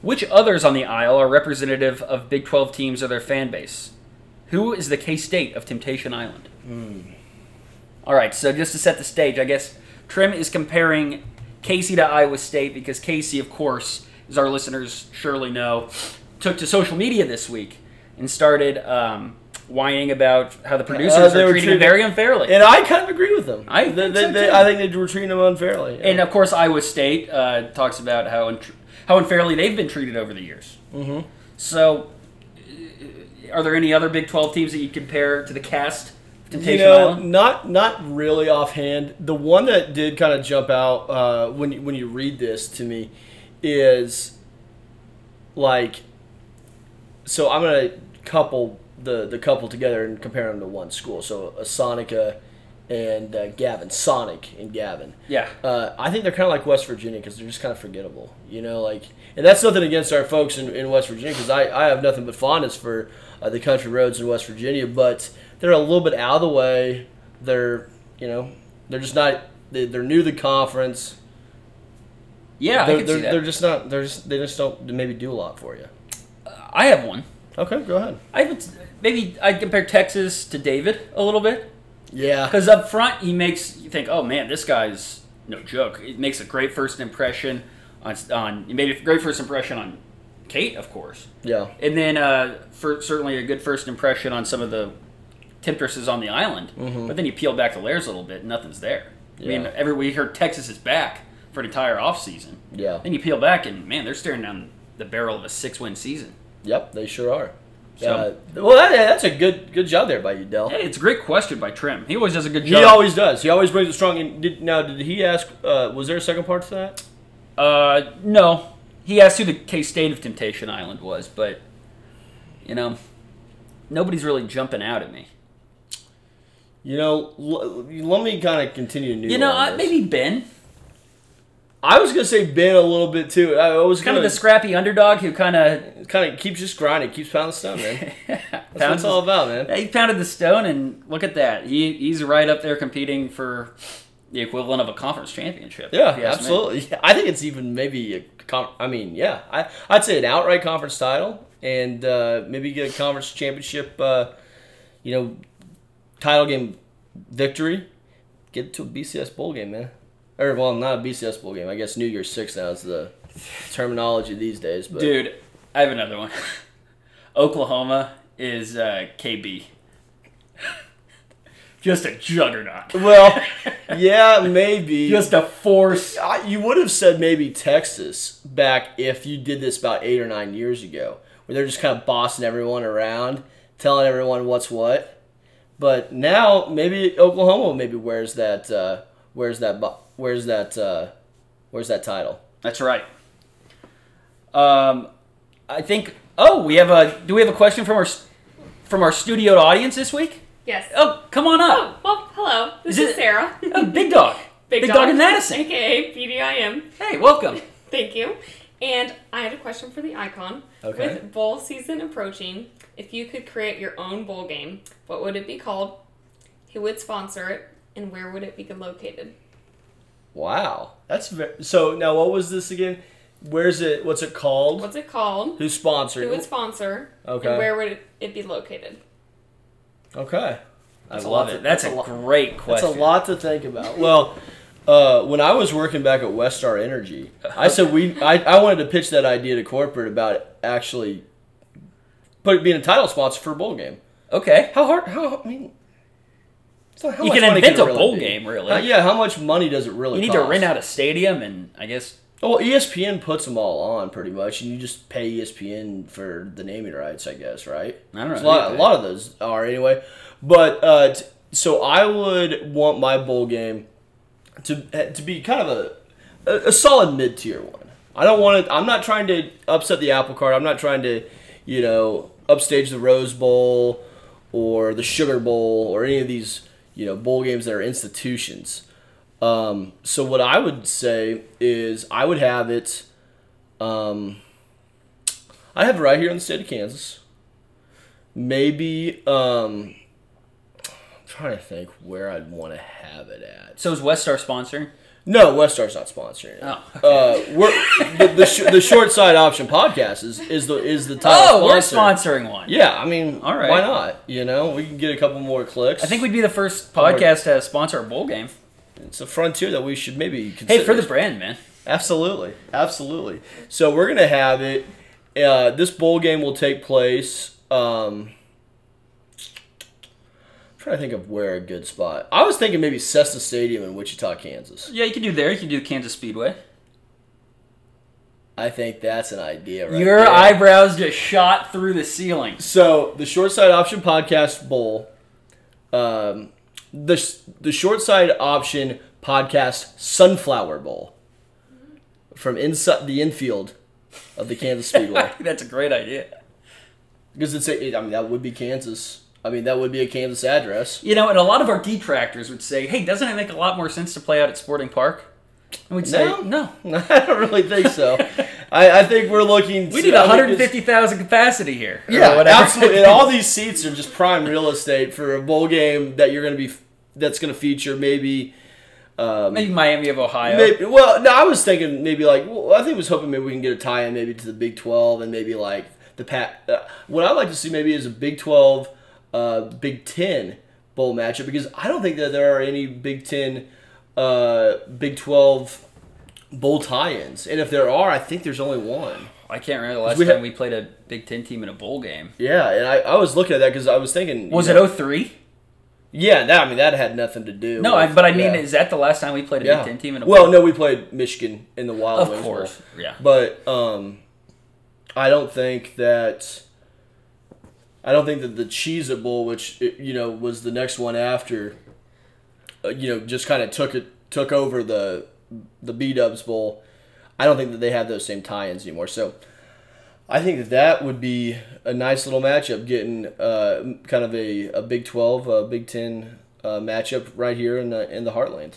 Which others on the aisle are representative of Big 12 teams or their fan base? Who is the K State of Temptation Island? Hmm. All right, so just to set the stage, I guess Trim is comparing Casey to Iowa State because Casey, of course, as our listeners surely know, took to social media this week and started um, whining about how the producers Uh, they are were treating him treated- very unfairly. And I kind of agree with them. I think they- so, they- I think they were treating them unfairly. And of course, Iowa State uh, talks about how untr how unfairly they've been treated over the years. Mm-hmm. So, uh, are there any other Big Twelve teams that you compare to the cast of you know, Island? not not really offhand. The one that did kind of jump out uh, when you, when you read this to me is like. So I'm gonna couple the the couple together and compare them to one school. So a Sonica and uh, Gavin, Sonic and Gavin. Yeah, Uh, I think they're kind of like West Virginia because they're just kind of forgettable, you know. Like, and that's nothing against our folks in, in West Virginia because I, I have nothing but fondness for uh, the country roads in West Virginia, but they're a little bit out of the way. They're, you know, they're just not. They, they're new to the conference. yeah, I they're, can they're, see that. they're just not. They're just they just don't maybe do a lot for you. I have one. Okay, go ahead. I would maybe I'd compare Texas to David a little bit Yeah, because up front he makes you think, oh man, this guy's no joke. It makes a great first impression on on. He made a great first impression on Kate, of course. yeah, And then, uh, for certainly a good first impression on some of the temptresses on the island. But then you peel back the layers a little bit, and nothing's there. I mean, every we heard Texas is back for an entire offseason. yeah. Then you peel back, and man, they're staring down the barrel of a six-win season. Yep, they sure are. So- uh, well, that, that's a good good job there by you, Dell. Hey, it's a great question by Trim. He always does a good job. He always does. He always brings it strong. And did, now, did he ask? Uh, was there a second part to that? uh, no, he asked who the K State of Temptation Island was, but you know, nobody's really jumping out at me. You know, l- let me kind of continue. New You know, uh, maybe Ben, I was gonna say Ben a little bit too. I was kind of the scrappy underdog who kind of kind of keeps just grinding, keeps pounding the stone, man. (laughs) That's what it's all about, man. He pounded the stone, and look at that. He he's right up there competing for the equivalent of a conference championship. Yeah, if you ask me. absolutely. Yeah, I think it's even maybe a. Com- I mean, yeah, I I'd say an outright conference title and uh, maybe get a conference championship. Uh, you know, title game victory. Get to a BCS bowl game, man. Or well, not a BCS bowl game. I guess New Year's Six now is the terminology these days. But Dude, I have another one. (laughs) Oklahoma is uh, KB. (laughs) Just a juggernaut. well, (laughs) yeah, maybe. Just a force. I- you would have said maybe Texas back if you did this about eight or nine years ago, where they're just kind of bossing everyone around, telling everyone what's what. But now maybe Oklahoma maybe wears that uh, wears that bo- wears that uh, wears that title. That's right. Um, I think. Oh, we have a. Do we have a question from our from our studio audience this week? Yes. Oh, come on up. Oh, well, hello. This Is is, it- Sarah. (laughs) Oh, big dog. (laughs) Big, dog in Madison. AKA BDIM. Hey, welcome. (laughs) Thank you. And I had a question for the icon. Okay. With bowl season approaching, if you could create your own bowl game, what would it be called? Who would sponsor it? And where would it be located? Wow, that's very, so. Now what was this again? Where's it? What's it called? What's it called? Who's sponsored? Who would sponsor? Okay. And where would it, be located? Okay, I That's a love it. to- That's, that's a, a lot- great question. That's a lot to think about. (laughs) Well, uh, when I was working back at Westar Energy, I said we I, I wanted to pitch that idea to corporate about actually put being a title sponsor for a bowl game. Okay. How hard? How I mean, so how You can invent it a really bowl be? game, really. Uh, yeah, how much money does it really? You need cost? to rent out a stadium, and I guess Well, ESPN puts them all on pretty much, and you just pay ESPN for the naming rights, I guess, right? I don't know. A lot, a lot of those are anyway. But uh, t- so I would want my bowl game to to be kind of a a, a solid mid tier one. I don't want to. I'm not trying to upset the apple cart. I'm not trying to, you know, upstage the Rose Bowl or the Sugar Bowl or any of these you know bowl games that are institutions. Um, so what I would say is I would have it. Um, I have it right here in the state of Kansas. Maybe um, trying to think where I'd want to have it at. So is Westar sponsor? No, Westar's not sponsoring it. Oh, Uh, we're the the, sh- the short side option podcast is is the is the title Oh, we're sponsor. sponsoring one. Yeah, I mean, All right. why not? You know, we can get a couple more clicks. I think we'd be the first podcast to sponsor a bowl game. it's a frontier that we should maybe consider. Hey, for the brand, man. Absolutely, absolutely. So we're gonna have it. Uh, this bowl game will take place. Um, trying to think of where a good spot. I was thinking maybe Cessna Stadium in Wichita, Kansas. Yeah, you can do there. You can do Kansas Speedway. I think that's an idea, right? Your there. eyebrows just shot through the ceiling. So the short side option podcast bowl, um, the the short side option podcast sunflower bowl, from inside the infield of the Kansas Speedway. (laughs) That's a great idea. Because it's a, I mean that would be Kansas. I mean that would be a Kansas address. You know, and a lot of our detractors would say, "Hey, doesn't it make a lot more sense to play out at Sporting Park?" And we'd say, No. "No, (laughs) I don't really think so. I, I think we're looking. we to- need I think it's- 150,000 capacity here." Yeah, absolutely. (laughs) And all these seats are just prime real estate for a bowl game that you're going to be. That's going to feature maybe. Um, Maybe Miami of Ohio. Maybe, well, no, I was thinking maybe like well, I think I was hoping maybe we can get a tie-in maybe to the Big Twelve and maybe like the pat. Uh, what I'd like to see maybe is a Big Twelve, uh, Big Ten bowl matchup because I don't think that there are any Big Ten, uh, Big Twelve bowl tie-ins, and if there are, I think there's only one. I can't remember the last We time had- we played a Big Ten team in a bowl game. Yeah, and I, I was looking at that because I was thinking Was you it know- 03? Yeah, that I mean that had nothing to do. No, with, I, but I mean, yeah. is that the last time we played a yeah. Big Ten team in a well, bowl? no, we played Michigan in the Wild of Wings Bowl. course, yeah. But um, I don't think that I don't think that the Cheez It Bowl, which you know was the next one after, uh, you know, just kind of took it took over the the B Dubs Bowl. I don't think that they have those same tie-ins anymore. So I think that that would be a nice little matchup, getting uh, kind of a, a Big Twelve, uh, Big Ten uh, matchup right here in the in the Heartland.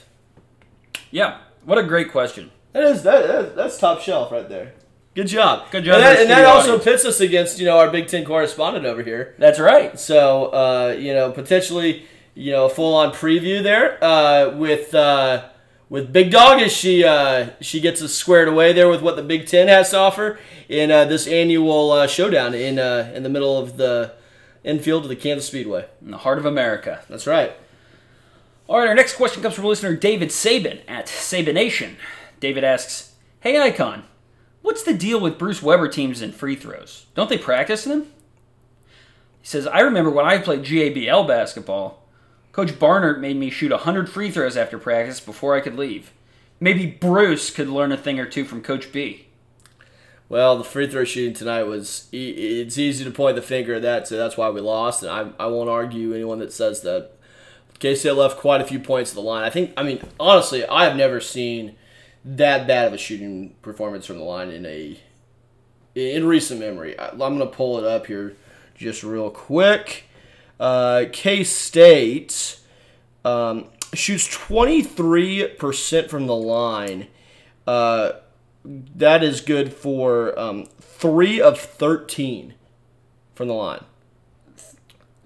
Yeah, what a great question. That is that, that that's top shelf right there. Good job. Good job And that, and that also pits us against you know our Big Ten correspondent over here. That's right. So uh, you know potentially you know a full on preview there uh, with uh, with Big Dog as she uh, she gets us squared away there with what the Big Ten has to offer in uh, this annual uh, showdown in uh, in the middle of the infield of the Kansas Speedway. In the heart of America. That's right. All right, our next question comes from listener David Sabin at Sabination. David asks, Hey Icon, what's the deal with Bruce Weber teams and free throws? Don't they practice them? He says, I remember when I played GABL basketball, Coach Barnard made me shoot 100 free throws after practice before I could leave. Maybe Bruce could learn a thing or two from Coach B. Well, the free throw shooting tonight was. e- It's easy to point the finger at that, so that's why we lost. And I, I won't argue anyone that says that. KC left quite a few points at the line. I think. I mean, honestly, I have never seen that bad of a shooting performance from the line in a in recent memory. I, I'm going to pull it up here just real quick. Uh, K State um, shoots 23% from the line. Uh, that is good for um, three of 13 from the line.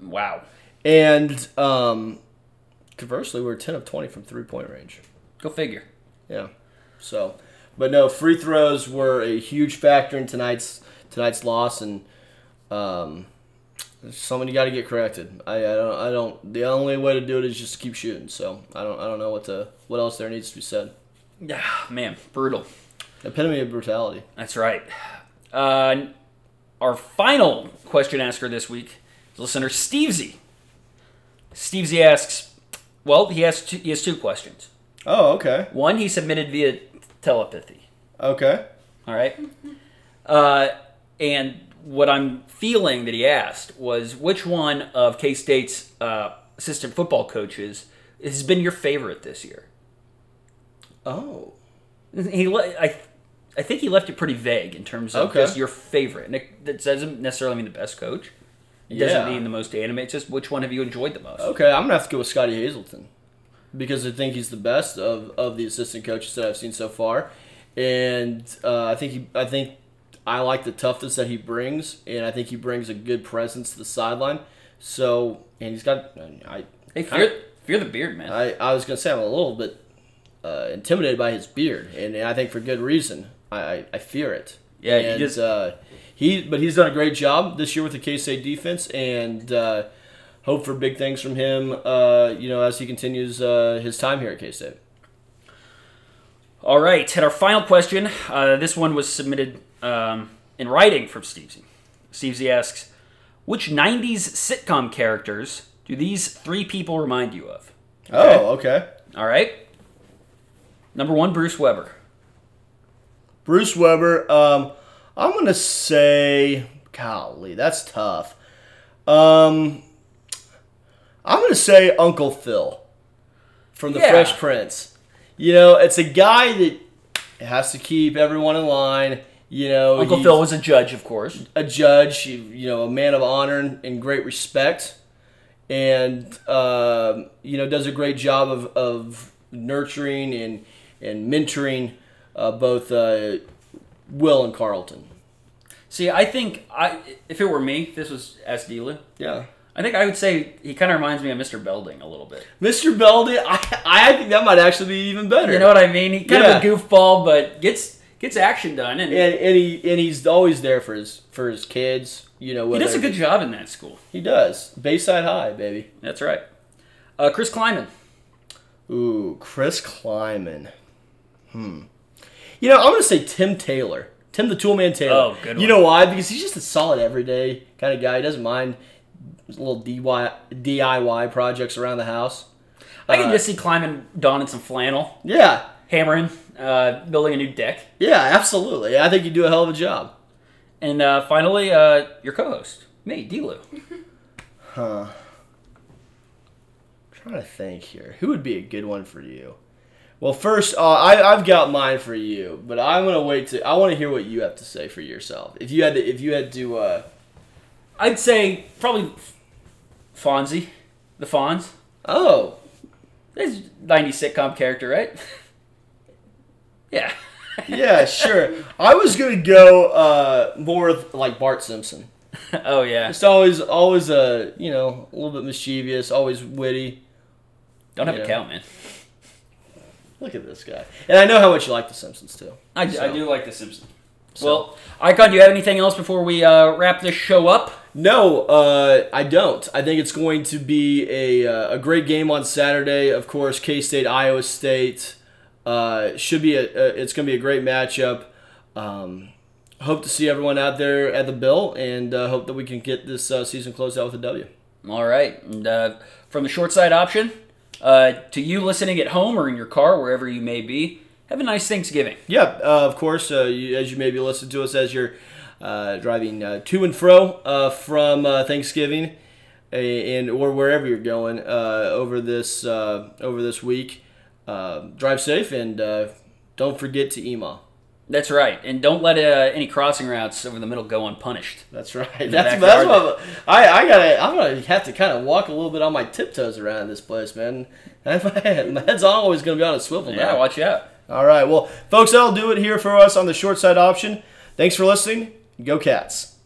Wow. And um, conversely, we're 10 of 20 from three point range. Go figure. Yeah. So, but no, free throws were a huge factor in tonight's tonight's loss, and um, something you got to get corrected. I, I don't. I don't. The only way to do it is just to keep shooting. So I don't. I don't know what to. What else there needs to be said. Yeah, man, brutal. Epitome of brutality. That's right. Uh, our final question asker this week is listener Stevesy. Stevesy asks, well, he has two, he has two questions. Oh, okay. One he submitted via telepathy. Okay. All right. (laughs) Uh, and what I'm feeling that he asked was which one of K State's uh, assistant football coaches has been your favorite this year? Oh. He, le- I, I think he left it pretty vague in terms of Okay. just your favorite. And it, that doesn't necessarily mean the best coach. It doesn't mean the most animated. It's just which one have you enjoyed the most? Okay, I'm gonna have to go with Scottie Hazelton because I think he's the best of, of the assistant coaches that I've seen so far, and uh, I think he I think I like the toughness that he brings, and I think he brings a good presence to the sideline. So, and he's got I Hey, fear, fear the beard, man. I, I was gonna say I'm a little bit uh, intimidated by his beard, and I think for good reason. I, I, I fear it. Yeah, and, just- uh, he but he's done a great job this year with the K State defense, and uh, hope for big things from him. Uh, you know, as he continues uh, his time here at K State. All right, and our final question. Uh, this one was submitted um, in writing from Steve Z. Steve Stevesy asks, "Which '90s sitcom characters do these three people remind you of?" Oh, okay. All right. Number one, Bruce Weber. Bruce Weber. Um, I'm gonna say, golly, that's tough. Um, I'm gonna say Uncle Phil from The Yeah. Fresh Prince. You know, it's a guy that has to keep everyone in line. You know, Uncle Phil was a judge, of course. a judge. You know, a man of honor and, and great respect, and um, you know, does a great job of, of nurturing and and mentoring uh, both uh, Will and Carlton. See, I think I if it were me, this was S. DLew. Yeah. I think I would say he kind of reminds me of Mr. Belding a little bit. Mr. Belding, I, I think that might actually be even better. You know what I mean? He kind Yeah. of a goofball, but gets gets action done, and, and, and he and he's always there for his for his kids. You know, he does a good job in that school. He does. Bayside High, baby. That's right. Uh, Chris Klieman. Ooh, Chris Klieman. Hmm. You know, I'm gonna say Tim Taylor. Tim the Toolman Taylor. Oh, good You know why? Because he's just a solid everyday kind of guy. He doesn't mind little DIY, DIY projects around the house. I can Uh, just see Klieman donning some flannel, Yeah. hammering, uh, building a new deck, Yeah, absolutely. I think you do a hell of a job. and uh, finally, uh, your co-host, me, DLew. (laughs) Huh. trying to think here. Who would be a good one for you? Well, first, uh, I, I've got mine for you, but I'm gonna wait to. I want to hear what you have to say for yourself. If you had to, if you had to, uh, I'd say probably Fonzie, the Fonz. oh, He's a 90s sitcom character, right? (laughs) yeah. (laughs) yeah, sure. I was gonna go uh, more with, like Bart Simpson. (laughs) oh yeah. Just always, always, uh, you know, a little bit mischievous, always witty. Don't have Yeah. a count, man. Look at this guy, and I know how much you like The Simpsons too. I, So- I do like The Simpsons. So- Well, Icon, do you have anything else before we uh, wrap this show up? No, uh, I don't. I think it's going to be a, uh, a great game on Saturday. Of course, K State, Iowa State. Uh, should be a, a it's going to be a great matchup. Um, hope to see everyone out there at the Bill, and uh, hope that we can get this uh, season closed out with a W. All right. And uh, from the short side option, uh, to you listening at home or in your car, wherever you may be, have a nice Thanksgiving. Yeah, uh, of course. Uh, you, as you maybe listen to us as you're driving uh, to and fro uh, from uh, Thanksgiving, and or wherever you're going uh, over this uh, over this week. Uh, drive safe and uh, don't forget to email. That's right. And don't let uh, any crossing routes over the middle go unpunished. That's right. That's, that's what I I gotta I'm gonna have to kind of walk a little bit on my tiptoes around this place, man. (laughs) my head's always gonna be on a swivel Yeah, now. watch out. All right, well, folks, that'll do it here for us on the short side option. Thanks for listening. Go Cats.